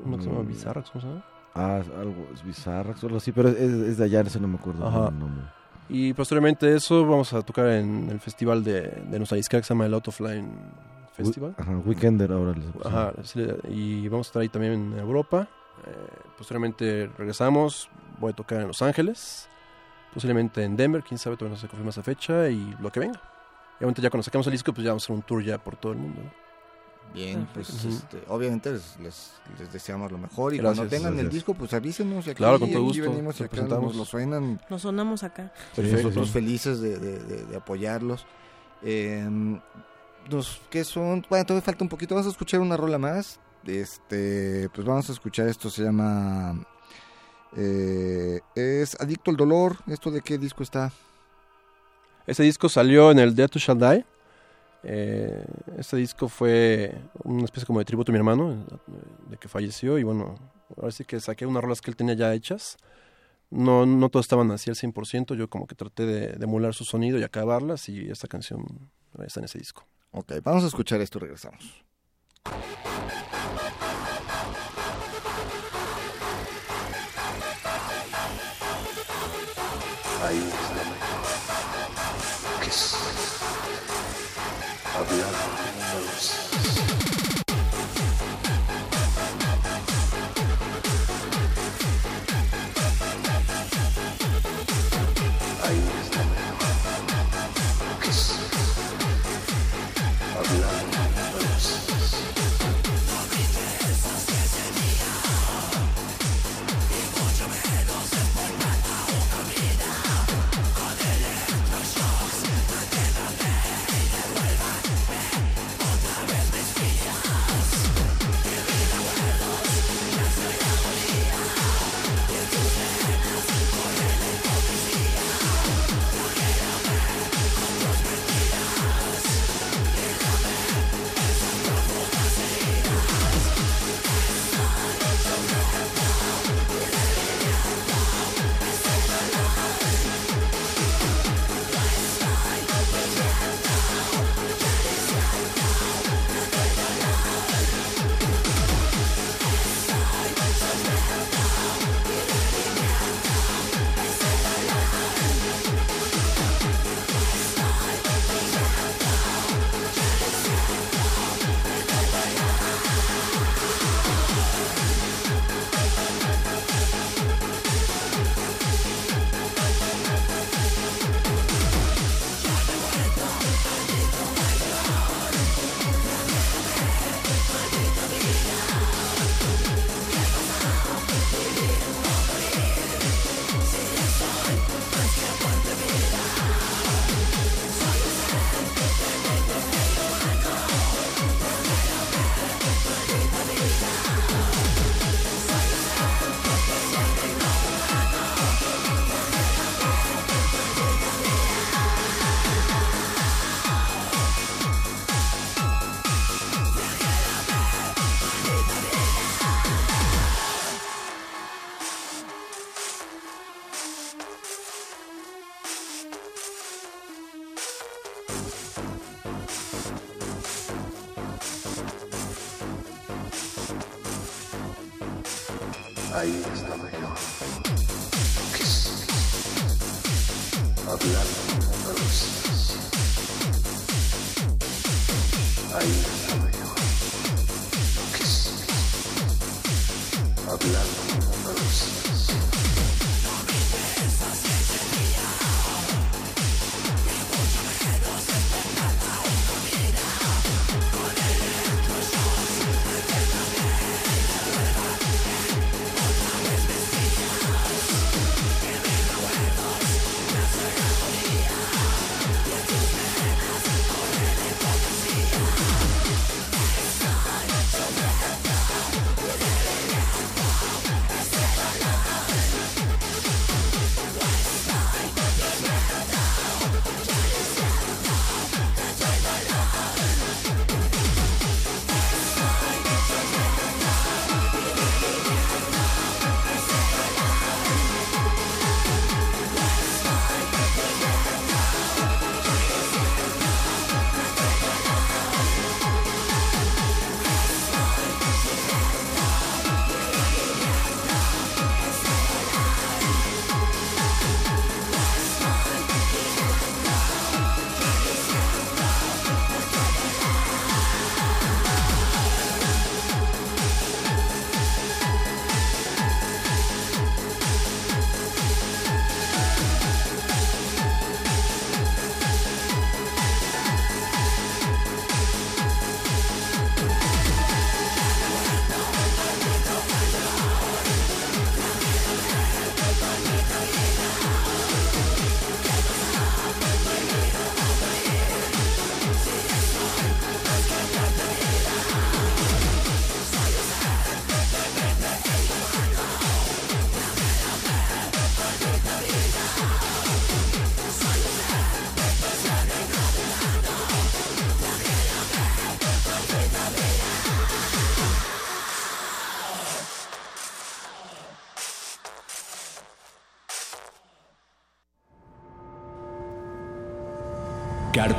Uno que se llama Mm. Bizarra, ¿cómo se llama? Ah, algo es bizarra, solo así, pero es, es de allá, ese no me acuerdo Ajá. el nombre. Y posteriormente a eso vamos a tocar en el festival de, de nuestra que se llama el Out of Line Festival. Ajá, Weekender ahora les. Ajá, sí, y vamos a estar ahí también en Europa. Eh, posteriormente regresamos, voy a tocar en Los Ángeles, posiblemente en Denver, quién sabe, todavía no se confirma esa fecha y lo que venga. Y obviamente ya cuando sacamos el disco, pues ya vamos a hacer un tour ya por todo el mundo. ¿no? Bien, pues Perfecto. este, obviamente les, les, les deseamos lo mejor y Gracias, cuando tengan el gracias. disco pues avísenos y aquí, Claro, con todo aquí gusto, venimos acá presentamos. nos lo suenan Nos sonamos acá. Perfecto, sí, sí. nosotros felices de, de- de- de apoyarlos. Eh, nos, ¿Qué son? Bueno, todavía falta un poquito. Vamos a escuchar una rola más. Este, pues vamos a escuchar esto. Se llama Eh, es Adicto al Dolor. ¿Esto de qué disco está? Ese disco salió en el Death to Shall Die. Este disco fue una especie como de tributo a mi hermano, de que falleció. Y bueno, ahora sí que saqué unas rolas que él tenía ya hechas. No, no todas estaban así al 100%. Yo como que traté de, de emular su sonido y acabarlas. Y esta canción está en ese disco. Ok, vamos a escuchar esto y regresamos. Ahí es lo mejor. Que es hablar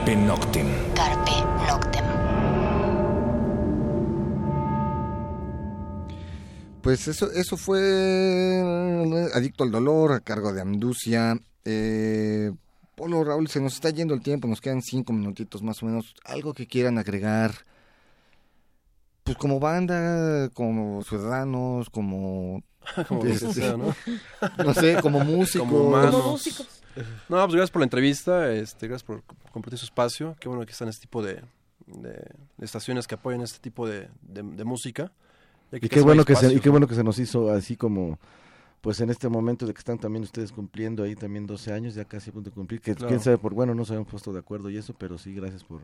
Carpe Noctem. Carpe Noctem. Pues eso, eso fue eh, Adicto al Dolor a cargo de Amducia. Eh, Polo, Raúl, se nos está yendo el tiempo, nos quedan cinco minutitos más o menos. Algo que quieran agregar, pues como banda, como ciudadanos, como... Como este, sea, ¿no? no sé, como músicos. Como. Como músicos. No, pues gracias por la entrevista, este, gracias por compartir su espacio. Qué bueno que están este tipo de, de- de estaciones que apoyan este tipo de, de- de música. Y que qué bueno que se, y qué ¿no? bueno que se nos hizo así como pues en este momento de que están también ustedes cumpliendo ahí también 12 años, ya casi a punto de cumplir, que Claro. quién sabe por bueno, no se habían puesto de acuerdo y eso, pero sí gracias por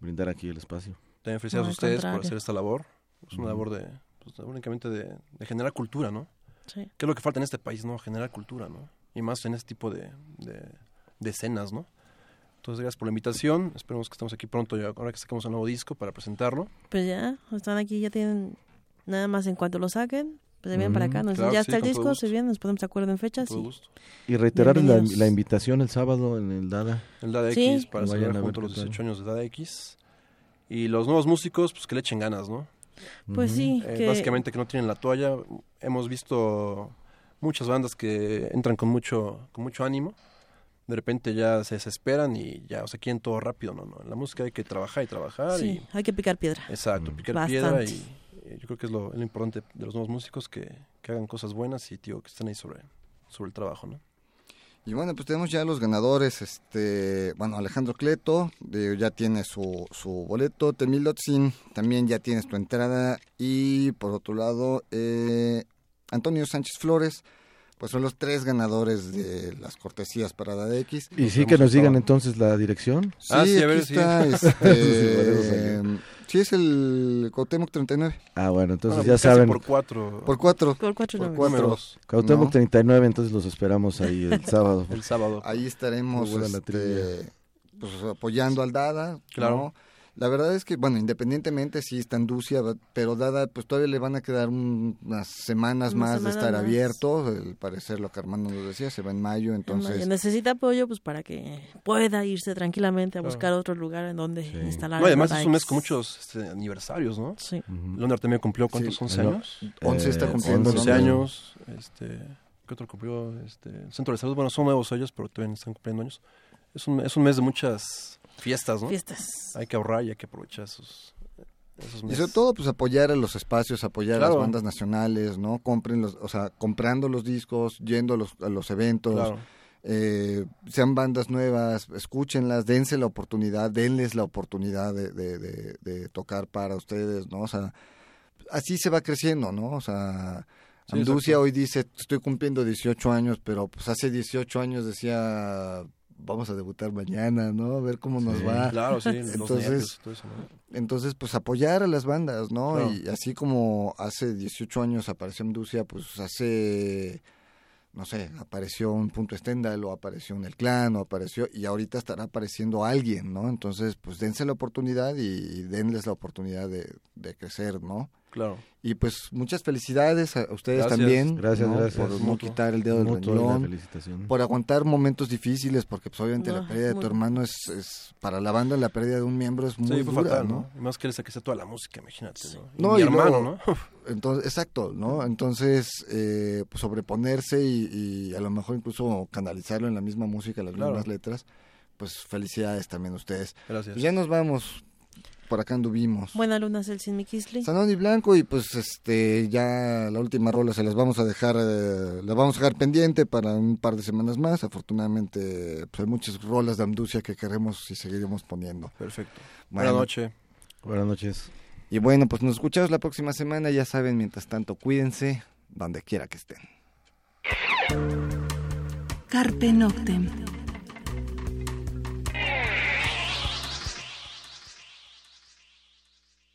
brindar aquí el espacio. También felicidades No, a ustedes por hacer esta labor. Es una labor de, pues, únicamente de, de generar cultura, ¿no? Sí. ¿Qué es lo que falta en este país, no? Generar cultura, ¿no? Y más en este tipo de, de, de escenas, ¿no? Entonces, gracias por la invitación. Esperemos que estemos aquí pronto, ya, ahora que sacamos un nuevo disco para presentarlo. Pues ya, están aquí, ya tienen nada más en cuanto lo saquen. Pues se vienen para acá, nos claro ya sí, está el disco, se vienen, nos ponemos de acuerdo en fechas. todo y- gusto. Y reiterar la, la invitación el sábado en el Dada. El Dada Sí. X para celebrar qué los tal. 18 años de Dada X. Y los nuevos músicos, pues que le echen ganas, ¿no? Pues sí, Eh, que Básicamente que no tienen la toalla. Hemos visto muchas bandas que entran con mucho, con mucho ánimo. De repente ya se desesperan y ya, o sea, quieren todo rápido, ¿no? no. En la música hay que trabajar y trabajar. sí, hay que picar piedra. Y, exacto, Mm. picar piedra y eh, yo creo que es lo, lo importante de los nuevos músicos, que, que hagan cosas buenas y, tío, que estén ahí sobre, sobre el trabajo, ¿no? Y bueno, pues tenemos ya los ganadores. Este, bueno, Alejandro Cleto de- ya tiene su, su boleto. Temil Lotzin también ya tienes tu entrada. Y por otro lado, eh, Antonio Sánchez Flores, pues son los tres ganadores de las cortesías para Dada X. Y sí que nos digan entonces la dirección. Sí, Ah, sí, a ver, está. Sí, Este, sí, es el Cuauhtémoc 39. Ah, bueno, entonces Bueno, ya casi saben. Por cuatro Por cuatro. Por cuatro Por cuatro. Cuauhtémoc ¿no? 39, entonces los esperamos ahí el sábado. el sábado. Ahí estaremos este, pues, apoyando al Dada. Claro. ¿no? La verdad es que, bueno, independientemente sí está en Ducia, pero Dada, pues todavía le van a quedar un- unas semanas más de estar más. abierto. Al parecer lo que Armando nos decía, se va en mayo, entonces... Entonces, necesita apoyo pues para que pueda irse tranquilamente a Claro. buscar otro lugar en donde Sí. instalar. No, además es un mes con muchos este, aniversarios, ¿no? Sí. Leonard también cumplió, ¿cuántos? Sí, 11 no. años. 11 está Eh, cumpliendo. 11 ¿no? años. Este, ¿Qué otro cumplió? Este, el Centro de Salud. Bueno, son nuevos ellos, pero todavía no están cumpliendo años. Es un, es un mes de muchas fiestas, ¿no? Fiestas. Hay que ahorrar y hay que aprovechar esos, Y sobre todo, pues apoyar a los espacios, apoyar a las bandas nacionales, ¿no? Compren los, o sea, comprando los discos, yendo a los, a los eventos, Claro. eh, sean bandas nuevas, escúchenlas, dense la oportunidad, denles la oportunidad de, de, de- de tocar para ustedes, ¿no? O sea, así se va creciendo, ¿no? O sea, Sí, Anducia hoy dice, estoy cumpliendo 18 años, pero pues hace 18 años decía, vamos a debutar mañana, ¿no? A ver cómo nos Sí. va. Claro, sí. los Entonces, nervios todo eso, ¿no? Entonces, pues apoyar a las bandas, ¿no? Claro. Y así como hace 18 años apareció Amducia, pues hace, no sé, apareció un punto Stendhal o apareció un El Clan o apareció, y ahorita estará apareciendo alguien, ¿no? Entonces, pues dense la oportunidad y, y denles la oportunidad de, de crecer, ¿no? Claro. Y pues muchas felicidades a ustedes Gracias. también. Gracias, ¿no? gracias. Por no quitar el dedo del renglón por aguantar momentos difíciles, porque pues obviamente la pérdida de muy- tu hermano es, es, para la banda la pérdida de un miembro es muy sí, fue dura, fatal, ¿no? más que saque toda la música, imagínate, ¿no? Y No, mi y hermano, luego- ¿no? Entonces, exacto, ¿no? Entonces, eh, pues sobreponerse y, y a lo mejor incluso canalizarlo en la misma música, las Claro. mismas letras, pues felicidades también a ustedes. Gracias. Pues ya nos vamos, por acá anduvimos. Buena luna, Celsin Mikisli. Sanón y Blanco y pues este ya la última rola se las vamos a dejar eh, la vamos a dejar pendiente para un par de semanas más afortunadamente pues hay muchas rolas de Amducia que queremos y seguiremos poniendo Perfecto. Bueno, Buenas noches. Buenas noches. y bueno pues nos escuchamos la próxima semana ya saben mientras tanto cuídense donde quiera que estén Carpe Noctem.